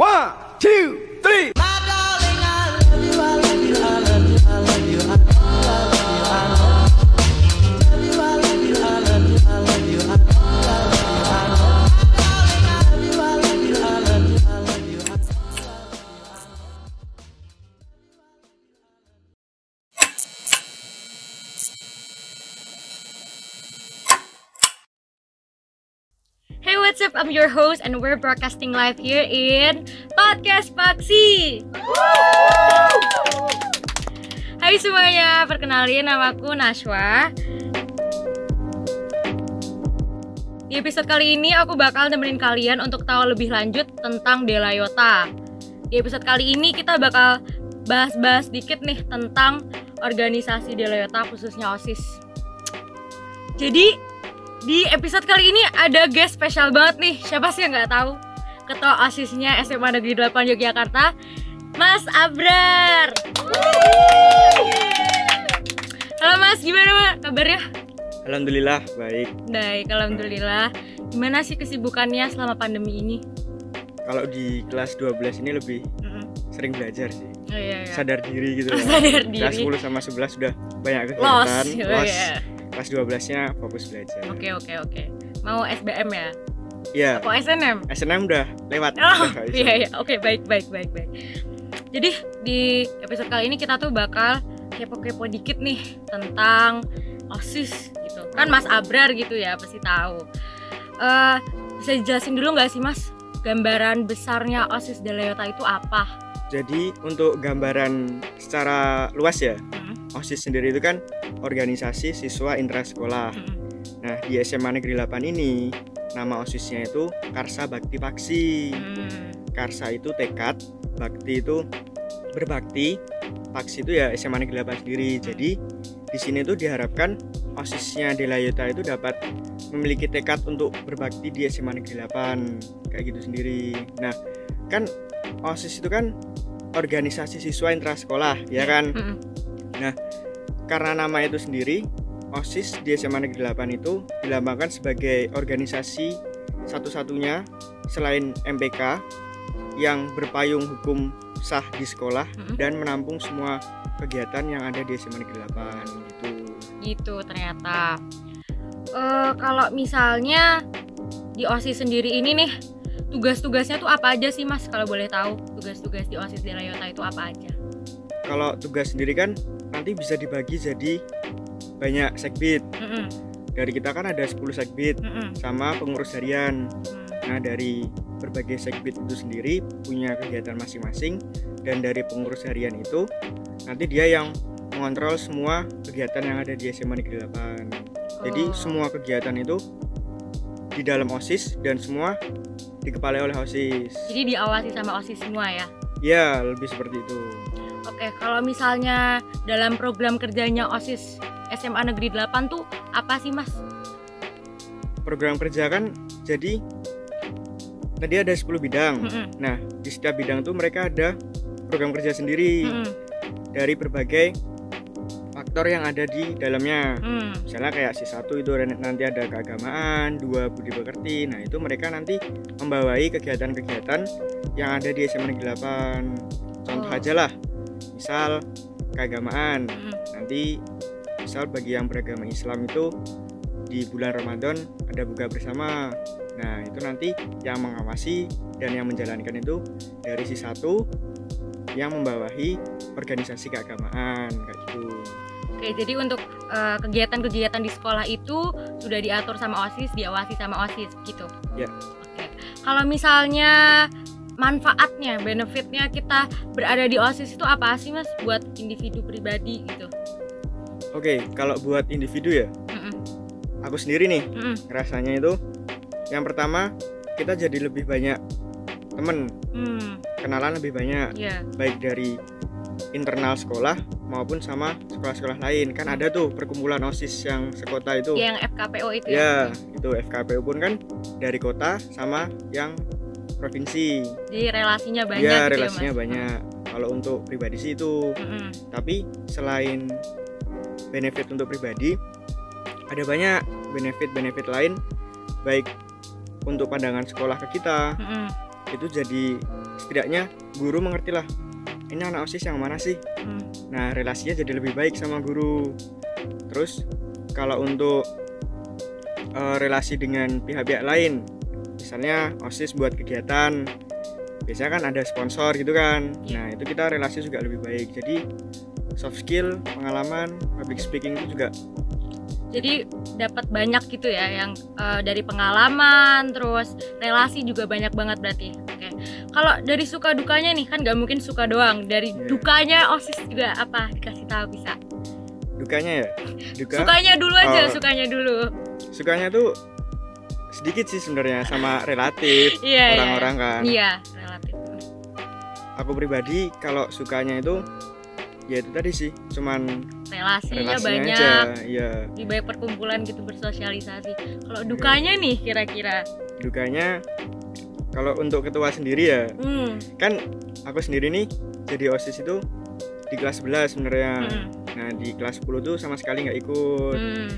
One, two, three. What's up? I'm your host, and we're broadcasting live here in Podcast Paksi. Hai semuanya, perkenalin namaku Nashwa. Di episode kali ini aku bakal nemenin kalian untuk tahu lebih lanjut tentang Delayota. Di episode kali ini kita bakal bahas-bahas dikit nih tentang organisasi Delayota khususnya OSIS. Jadi di episode kali ini ada guest spesial banget nih. Siapa sih yang nggak tahu? Ketua OSISnya SMA Negeri 8 Yogyakarta, Mas Abrar. Halo Mas, gimana Mas kabarnya? Alhamdulillah baik. Baik, alhamdulillah. Gimana sih kesibukannya selama pandemi ini? Kalau di kelas 12 ini lebih Mm-mm. sering belajar sih. Oh iya, iya. Sadar diri gitu. Oh, sadar Kelas diri. 10 sama 11 sudah banyak Los. kegiatan. Oh, iya. Kelas 12-nya fokus belajar. Oke, oke, oke. Mau SBM ya? Iya. Apa SNM? SNM udah lewat. Oh, Udah iya iya. Oke, baik baik baik baik. Jadi di episode kali ini kita tuh bakal kepo-kepo dikit nih tentang OSIS gitu. Kan Mas Abrar gitu ya, pasti tahu. Eh, bisa dijelasin dulu nggak sih Mas gambaran besarnya OSIS Delayota itu apa? Jadi untuk gambaran secara luas ya, Hmm, OSIS sendiri itu kan organisasi siswa intrasekolah. hmm, Nah, di SMA Negeri 8 ini nama OSISnya itu Karsa Bakti Paksi. hmm. Karsa itu tekad, bakti itu berbakti, paksi itu ya SMA Negeri 8 sendiri. Jadi di sini tuh diharapkan OSISnya Delayota itu dapat memiliki tekad untuk berbakti di SMA Negeri 8 kayak gitu sendiri. Nah, kan OSIS itu kan organisasi siswa intrasekolah, ya kan? Hmm, Karena nama itu sendiri, OSIS di SMA Negeri 8 itu dilambangkan sebagai organisasi satu-satunya selain MPK yang berpayung hukum sah di sekolah hmm. dan menampung semua kegiatan yang ada di SMA Negeri 8 gitu. gitu ternyata. Eh kalau misalnya di OSIS sendiri ini nih tugas-tugasnya tuh apa aja sih Mas kalau boleh tahu tugas-tugas di OSIS Delayota itu apa aja? Kalau tugas sendiri kan nanti bisa dibagi jadi banyak segbit. Mm-mm, Dari kita kan ada 10 segbit mm-mm, sama pengurus harian. mm. Nah, dari berbagai segbit itu sendiri punya kegiatan masing-masing dan dari pengurus harian itu nanti dia yang mengontrol semua kegiatan yang ada di SMA Negeri 8. Jadi Oh. semua kegiatan itu di dalam OSIS dan semua dikepalai oleh OSIS. Jadi diawasi sama OSIS semua ya. Ya, lebih seperti itu. Oke, kalau misalnya dalam program kerjanya OSIS SMA Negeri 8 tuh apa sih Mas? Program kerja kan jadi tadi ada 10 bidang. Mm-mm, Nah, di setiap bidang tuh mereka ada program kerja sendiri mm-mm, dari berbagai faktor yang ada di dalamnya. mm. misalnya kayak si satu itu nanti ada keagamaan dua budi pekerti nah itu mereka nanti membawahi kegiatan-kegiatan yang ada di SMA Negeri 8 contoh Oh. aja lah misal keagamaan mm. nanti misal bagi yang beragama Islam itu di bulan Ramadan ada buka bersama nah itu nanti yang mengawasi dan yang menjalankan itu dari si satu yang membawahi organisasi keagamaan kayak gitu Oke, jadi untuk eh, kegiatan-kegiatan di sekolah itu sudah diatur sama OSIS, diawasi sama OSIS gitu. Ya. Oke. Kalau misalnya manfaatnya, benefitnya kita berada di OSIS itu apa sih Mas buat individu pribadi gitu? Oke, kalau buat individu ya, Mm-mm, aku sendiri nih mm-mm, rasanya itu yang pertama kita jadi lebih banyak temen, mm, kenalan lebih banyak ya. baik dari internal sekolah maupun sama sekolah-sekolah lain. Kan ada tuh perkumpulan OSIS yang sekota itu. Yang FKPO itu ya. Ya, itu FKPU pun kan dari kota sama yang provinsi. Jadi relasinya banyak ya, gitu relasinya ya, Mas. banyak. Kalau untuk pribadi sih itu. Mm-mm, Tapi selain benefit untuk pribadi, ada banyak benefit-benefit lain baik untuk pandangan sekolah ke kita mm-mm, itu jadi setidaknya guru mengerti lah ini anak osis yang mana sih Hmm. nah relasinya jadi lebih baik sama guru terus kalau untuk eh, relasi dengan pihak-pihak lain misalnya osis buat kegiatan biasanya kan ada sponsor gitu kan Iya. nah itu kita relasi juga lebih baik jadi soft skill pengalaman public speaking itu juga Jadi dapat banyak gitu ya yang eh, dari pengalaman, terus relasi juga banyak banget berarti. Oke. Kalau dari suka dukanya nih kan nggak mungkin suka doang. Dari Iya. dukanya osis juga apa dikasih tahu bisa. dukanya ya duka Sukanya dulu aja, Oh. sukanya dulu. sukanya tuh sedikit sih sebenarnya sama relatif Iya, iya. orang-orang kan Iya, relatif. aku pribadi kalau sukanya itu ya itu tadi sih cuman Relasinya relasinya banyak, aja ya di banyak perkumpulan gitu bersosialisasi. Kalau dukanya nih kira-kira. dukanya kalau untuk ketua sendiri ya Hmm. kan aku sendiri nih jadi osis itu di kelas 11 sebenarnya hmm, nah di kelas 10 tuh sama sekali nggak ikut hmm.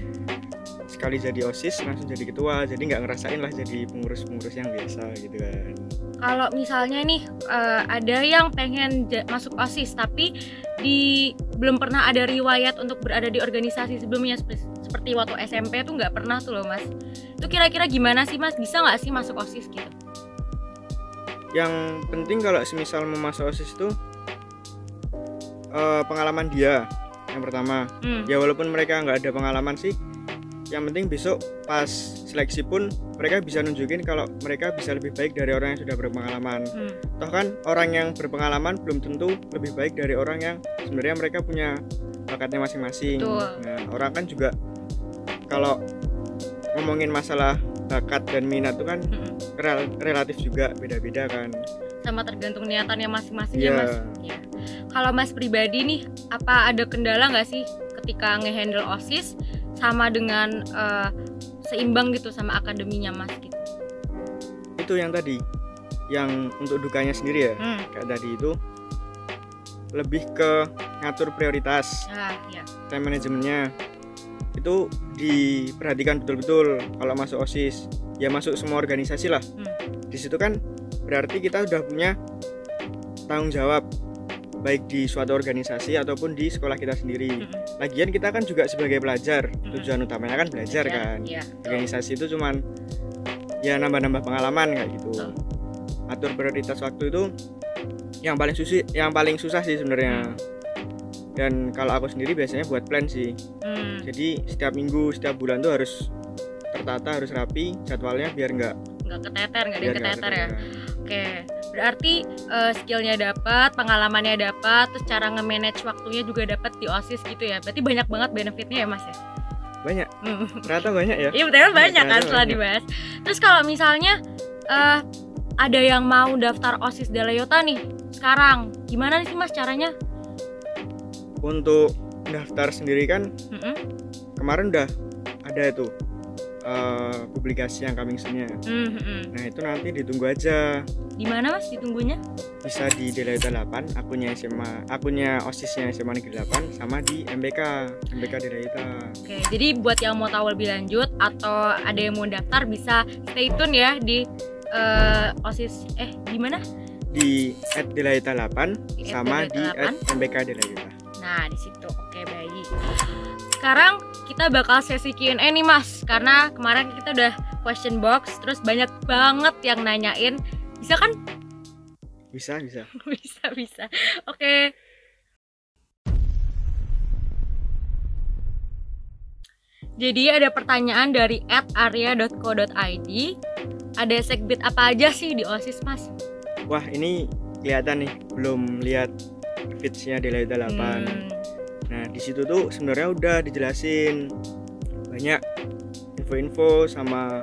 Sekali jadi osis langsung jadi ketua. Jadi nggak ngerasain lah jadi pengurus-pengurus yang biasa gitu kan. Kalau misalnya nih eh, ada yang pengen masuk OSIS tapi di belum pernah ada riwayat untuk berada di organisasi sebelumnya seperti, seperti waktu SMP tuh nggak pernah tuh loh mas. Itu kira-kira gimana sih mas? Bisa nggak sih masuk OSIS gitu? Yang penting kalau semisal mau masuk osis itu eh, pengalaman dia yang pertama. Hmm. ya walaupun mereka nggak ada pengalaman sih yang penting besok pas seleksi pun mereka bisa nunjukin kalau mereka bisa lebih baik dari orang yang sudah berpengalaman hmm. toh kan orang yang berpengalaman belum tentu lebih baik dari orang yang sebenarnya mereka punya bakatnya masing-masing nah orang kan juga kalau ngomongin masalah bakat dan minat itu kan hmm. rel- relatif juga beda-beda kan sama tergantung niatannya masing-masing ya Iya. mas ya. kalau mas pribadi nih apa ada kendala nggak sih ketika ngehandle osis sama dengan eh, seimbang gitu sama akademinya mas gitu. Itu yang tadi yang untuk dukanya sendiri ya? Hmm. kayak tadi itu lebih ke ngatur prioritas ah ya time manajemennya itu diperhatikan betul-betul kalau masuk osis. Ya masuk semua organisasi lah. Hmm. di situ kan berarti kita udah punya tanggung jawab baik di suatu organisasi ataupun di sekolah kita sendiri. Mm-mm. lagian kita kan juga sebagai pelajar Mm-mm. tujuan utamanya kan belajar Ya, kan. iya, betul. organisasi itu cuman ya nambah-nambah pengalaman kayak gitu. Betul. atur prioritas waktu itu yang paling susah yang paling susah sih sebenarnya. Dan kalau aku sendiri biasanya buat plan sih. Hmm, jadi setiap minggu setiap bulan tuh harus tertata harus rapi jadwalnya biar nggak nggak keteter nggak ada nggak keteter ya. oke berarti eh, skillnya dapat pengalamannya dapat terus cara nge-manage waktunya juga dapat di osis gitu ya berarti banyak banget benefitnya ya mas ya banyak Hmm. ternyata banyak ya Iya betul banyak kan Ternyata setelah banyak. dibahas. Terus kalau misalnya eh ada yang mau daftar OSIS Delayota nih sekarang, gimana sih Mas caranya? untuk daftar sendiri kan Mm-mm. kemarin udah ada itu eh, publikasi yang coming soon-nya Hmm, mm-mm. nah itu nanti ditunggu aja Di mana Mas ditunggunya? bisa di Delayuta 8 akunnya SMA akunnya osisnya SMA Negeri 8 sama di MBK MBK Delayuta Oke, jadi buat yang mau tahu lebih lanjut atau ada yang mau daftar bisa stay tune ya di eh, OSIS eh di mana? di at Delayuta 8 Di sama di 8. at MBK Delayuta Nah, di situ. Oke, baik. Sekarang kita bakal sesi Q&A nih, Mas. Karena kemarin kita udah question box, terus banyak banget yang nanyain. Bisa kan? bisa bisa bisa, bisa. Oke. Jadi ada pertanyaan dari @arya.co.id. Ada segbit apa aja sih di OSIS, Mas? wah ini kelihatan nih belum lihat feedsnya Delayuta 8 Hmm, Nah, di situ tuh sebenarnya udah dijelasin banyak info-info sama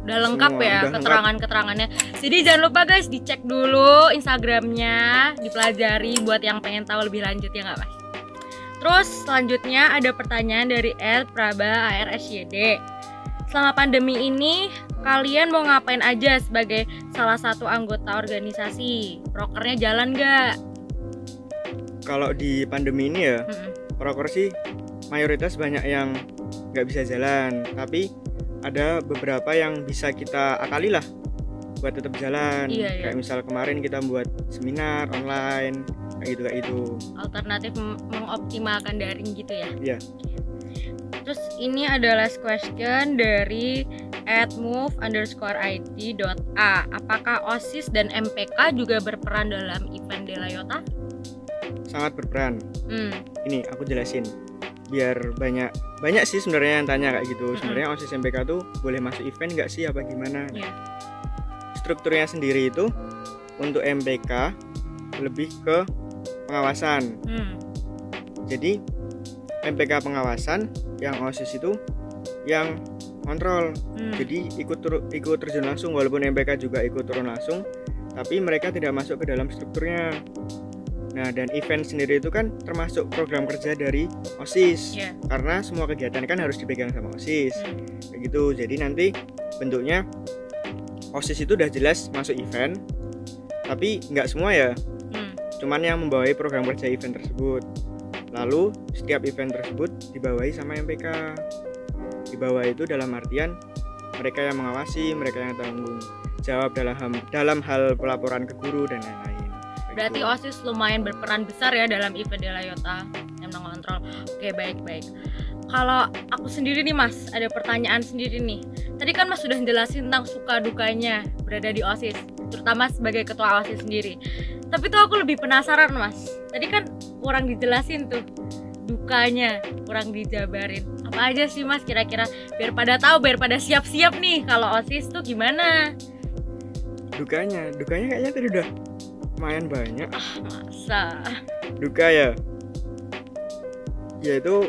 udah lengkap Semua, ya keterangan-keterangannya. Jadi jangan lupa guys dicek dulu Instagramnya, dipelajari buat yang pengen tahu lebih lanjut ya nggak mas? Terus selanjutnya ada pertanyaan dari L Praba ARSYD. Selama pandemi ini kalian mau ngapain aja sebagai salah satu anggota organisasi? Prokernya jalan nggak? kalau di pandemi ini ya Mm-mm. Proker sih mayoritas banyak yang nggak bisa jalan tapi ada beberapa yang bisa kita akali lah buat tetap jalan Iya, iya. kayak misal kemarin kita buat seminar online kayak gitu kayak itu alternatif mengoptimalkan daring gitu ya Iya. terus ini ada last question dari @move underscore it dot a apakah osis dan mpk juga berperan dalam event Delayota? Sangat berperan. Hmm, ini aku jelasin. Biar banyak banyak sih sebenarnya yang tanya kayak gitu. Mm-mm. sebenarnya osis MPK tuh boleh masuk event nggak sih? Apa gimana? Iya. strukturnya sendiri itu untuk MPK lebih ke pengawasan. Hmm, jadi MPK pengawasan yang osis itu yang kontrol. Hmm. jadi ikut tur- ikut terjun langsung. Walaupun MPK juga ikut turun langsung tapi mereka tidak masuk ke dalam strukturnya nah dan event sendiri itu kan termasuk program kerja dari osis. Iya. karena semua kegiatan kan harus dipegang sama osis. Hmm. kayak gitu. Jadi nanti bentuknya osis itu udah jelas masuk event tapi nggak semua ya. Hmm. cuman yang membawahi program kerja event tersebut. Lalu setiap event tersebut dibawahi sama MPK di bawah itu dalam artian mereka yang mengawasi mereka yang tanggung jawab dalam hal, dalam hal pelaporan ke guru dan lain-lain Berarti gitu. OSIS lumayan berperan besar ya dalam event Delayota yang mengontrol. Oke, baik-baik. Kalau aku sendiri nih Mas, ada pertanyaan sendiri nih. Tadi kan Mas sudah jelasin tentang suka dukanya berada di OSIS, terutama sebagai ketua OSIS sendiri. Tapi tuh aku lebih penasaran Mas. Tadi kan kurang dijelasin tuh dukanya, kurang dijabarin. Apa aja sih Mas kira-kira biar pada tahu, biar pada siap-siap nih kalau OSIS tuh gimana? dukanya dukanya kayaknya tadi udah lumayan banyak Ah, masa. duka ya yaitu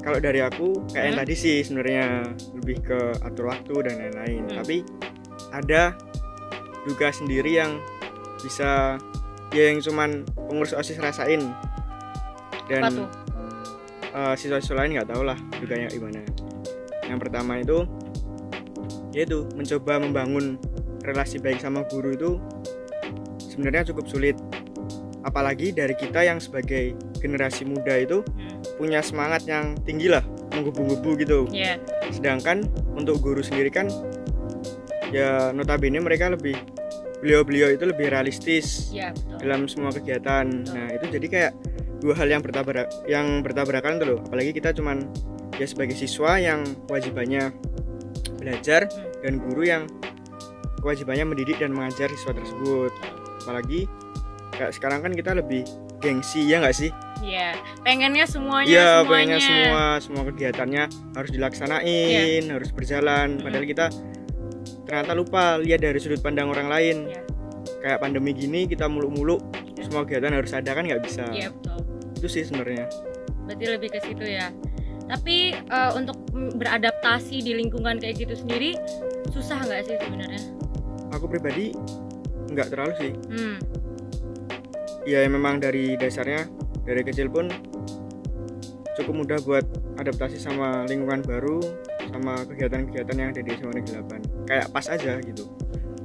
kalau dari aku kayak Hmm. tadi sih sebenarnya lebih ke atur waktu dan lain-lain Hmm. tapi ada duka sendiri yang bisa ya yang cuman pengurus osis rasain dan Apa tuh? eh, siswa-siswa lain nggak tahu lah dukanya gimana yang pertama itu yaitu mencoba membangun relasi baik sama guru itu sebenarnya cukup sulit apalagi dari kita yang sebagai generasi muda itu Hmm. punya semangat yang tinggi lah menggebu-gebu gitu Ya. sedangkan untuk guru sendiri kan ya notabene mereka lebih beliau-beliau itu lebih realistis Iya betul. dalam semua kegiatan. Nah, itu jadi kayak dua hal yang bertabrak yang bertabrakan tuh loh. Apalagi kita cuman ya sebagai siswa yang kewajibannya belajar Hmm. dan guru yang kewajibannya mendidik dan mengajar siswa tersebut. Apalagi kayak sekarang kan kita lebih gengsi ya nggak sih? Iya, pengennya semuanya Iya, semuanya. pengennya semua semua kegiatannya harus dilaksanain, harus berjalan. Mm. Padahal kita ternyata lupa lihat dari sudut pandang orang lain. Iya. Kayak pandemi gini kita muluk-muluk Iya. semua kegiatan harus ada kan nggak bisa. Iya betul. Itu sih sebenarnya. Berarti lebih ke situ ya. Tapi eh, untuk beradaptasi di lingkungan kayak gitu sendiri susah nggak sih sebenarnya? Aku pribadi nggak terlalu sih. Hmm. Ya memang dari dasarnya dari kecil pun cukup mudah buat adaptasi sama lingkungan baru sama kegiatan-kegiatan yang ada di SMA Negeri 8. Kayak pas aja gitu.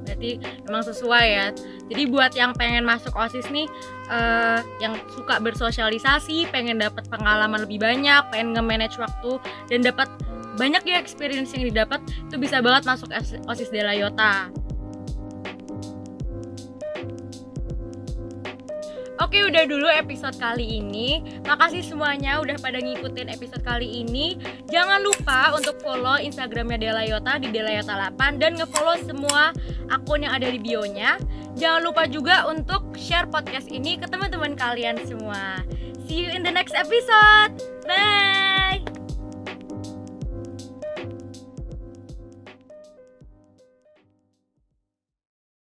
Berarti memang sesuai ya. Jadi buat yang pengen masuk OSIS nih eh, yang suka bersosialisasi, pengen dapat pengalaman lebih banyak, pengen nge-manage waktu dan dapat banyak ya experience yang didapat itu bisa banget masuk OSIS Delayota. Oke udah dulu episode kali ini. Makasih semuanya udah pada ngikutin episode kali ini. Jangan lupa untuk follow Instagramnya Delayota di Delayota 8 Dan ngefollow semua akun yang ada di bionya. Jangan lupa juga untuk share podcast ini ke teman-teman kalian semua. See you in the next episode. Bye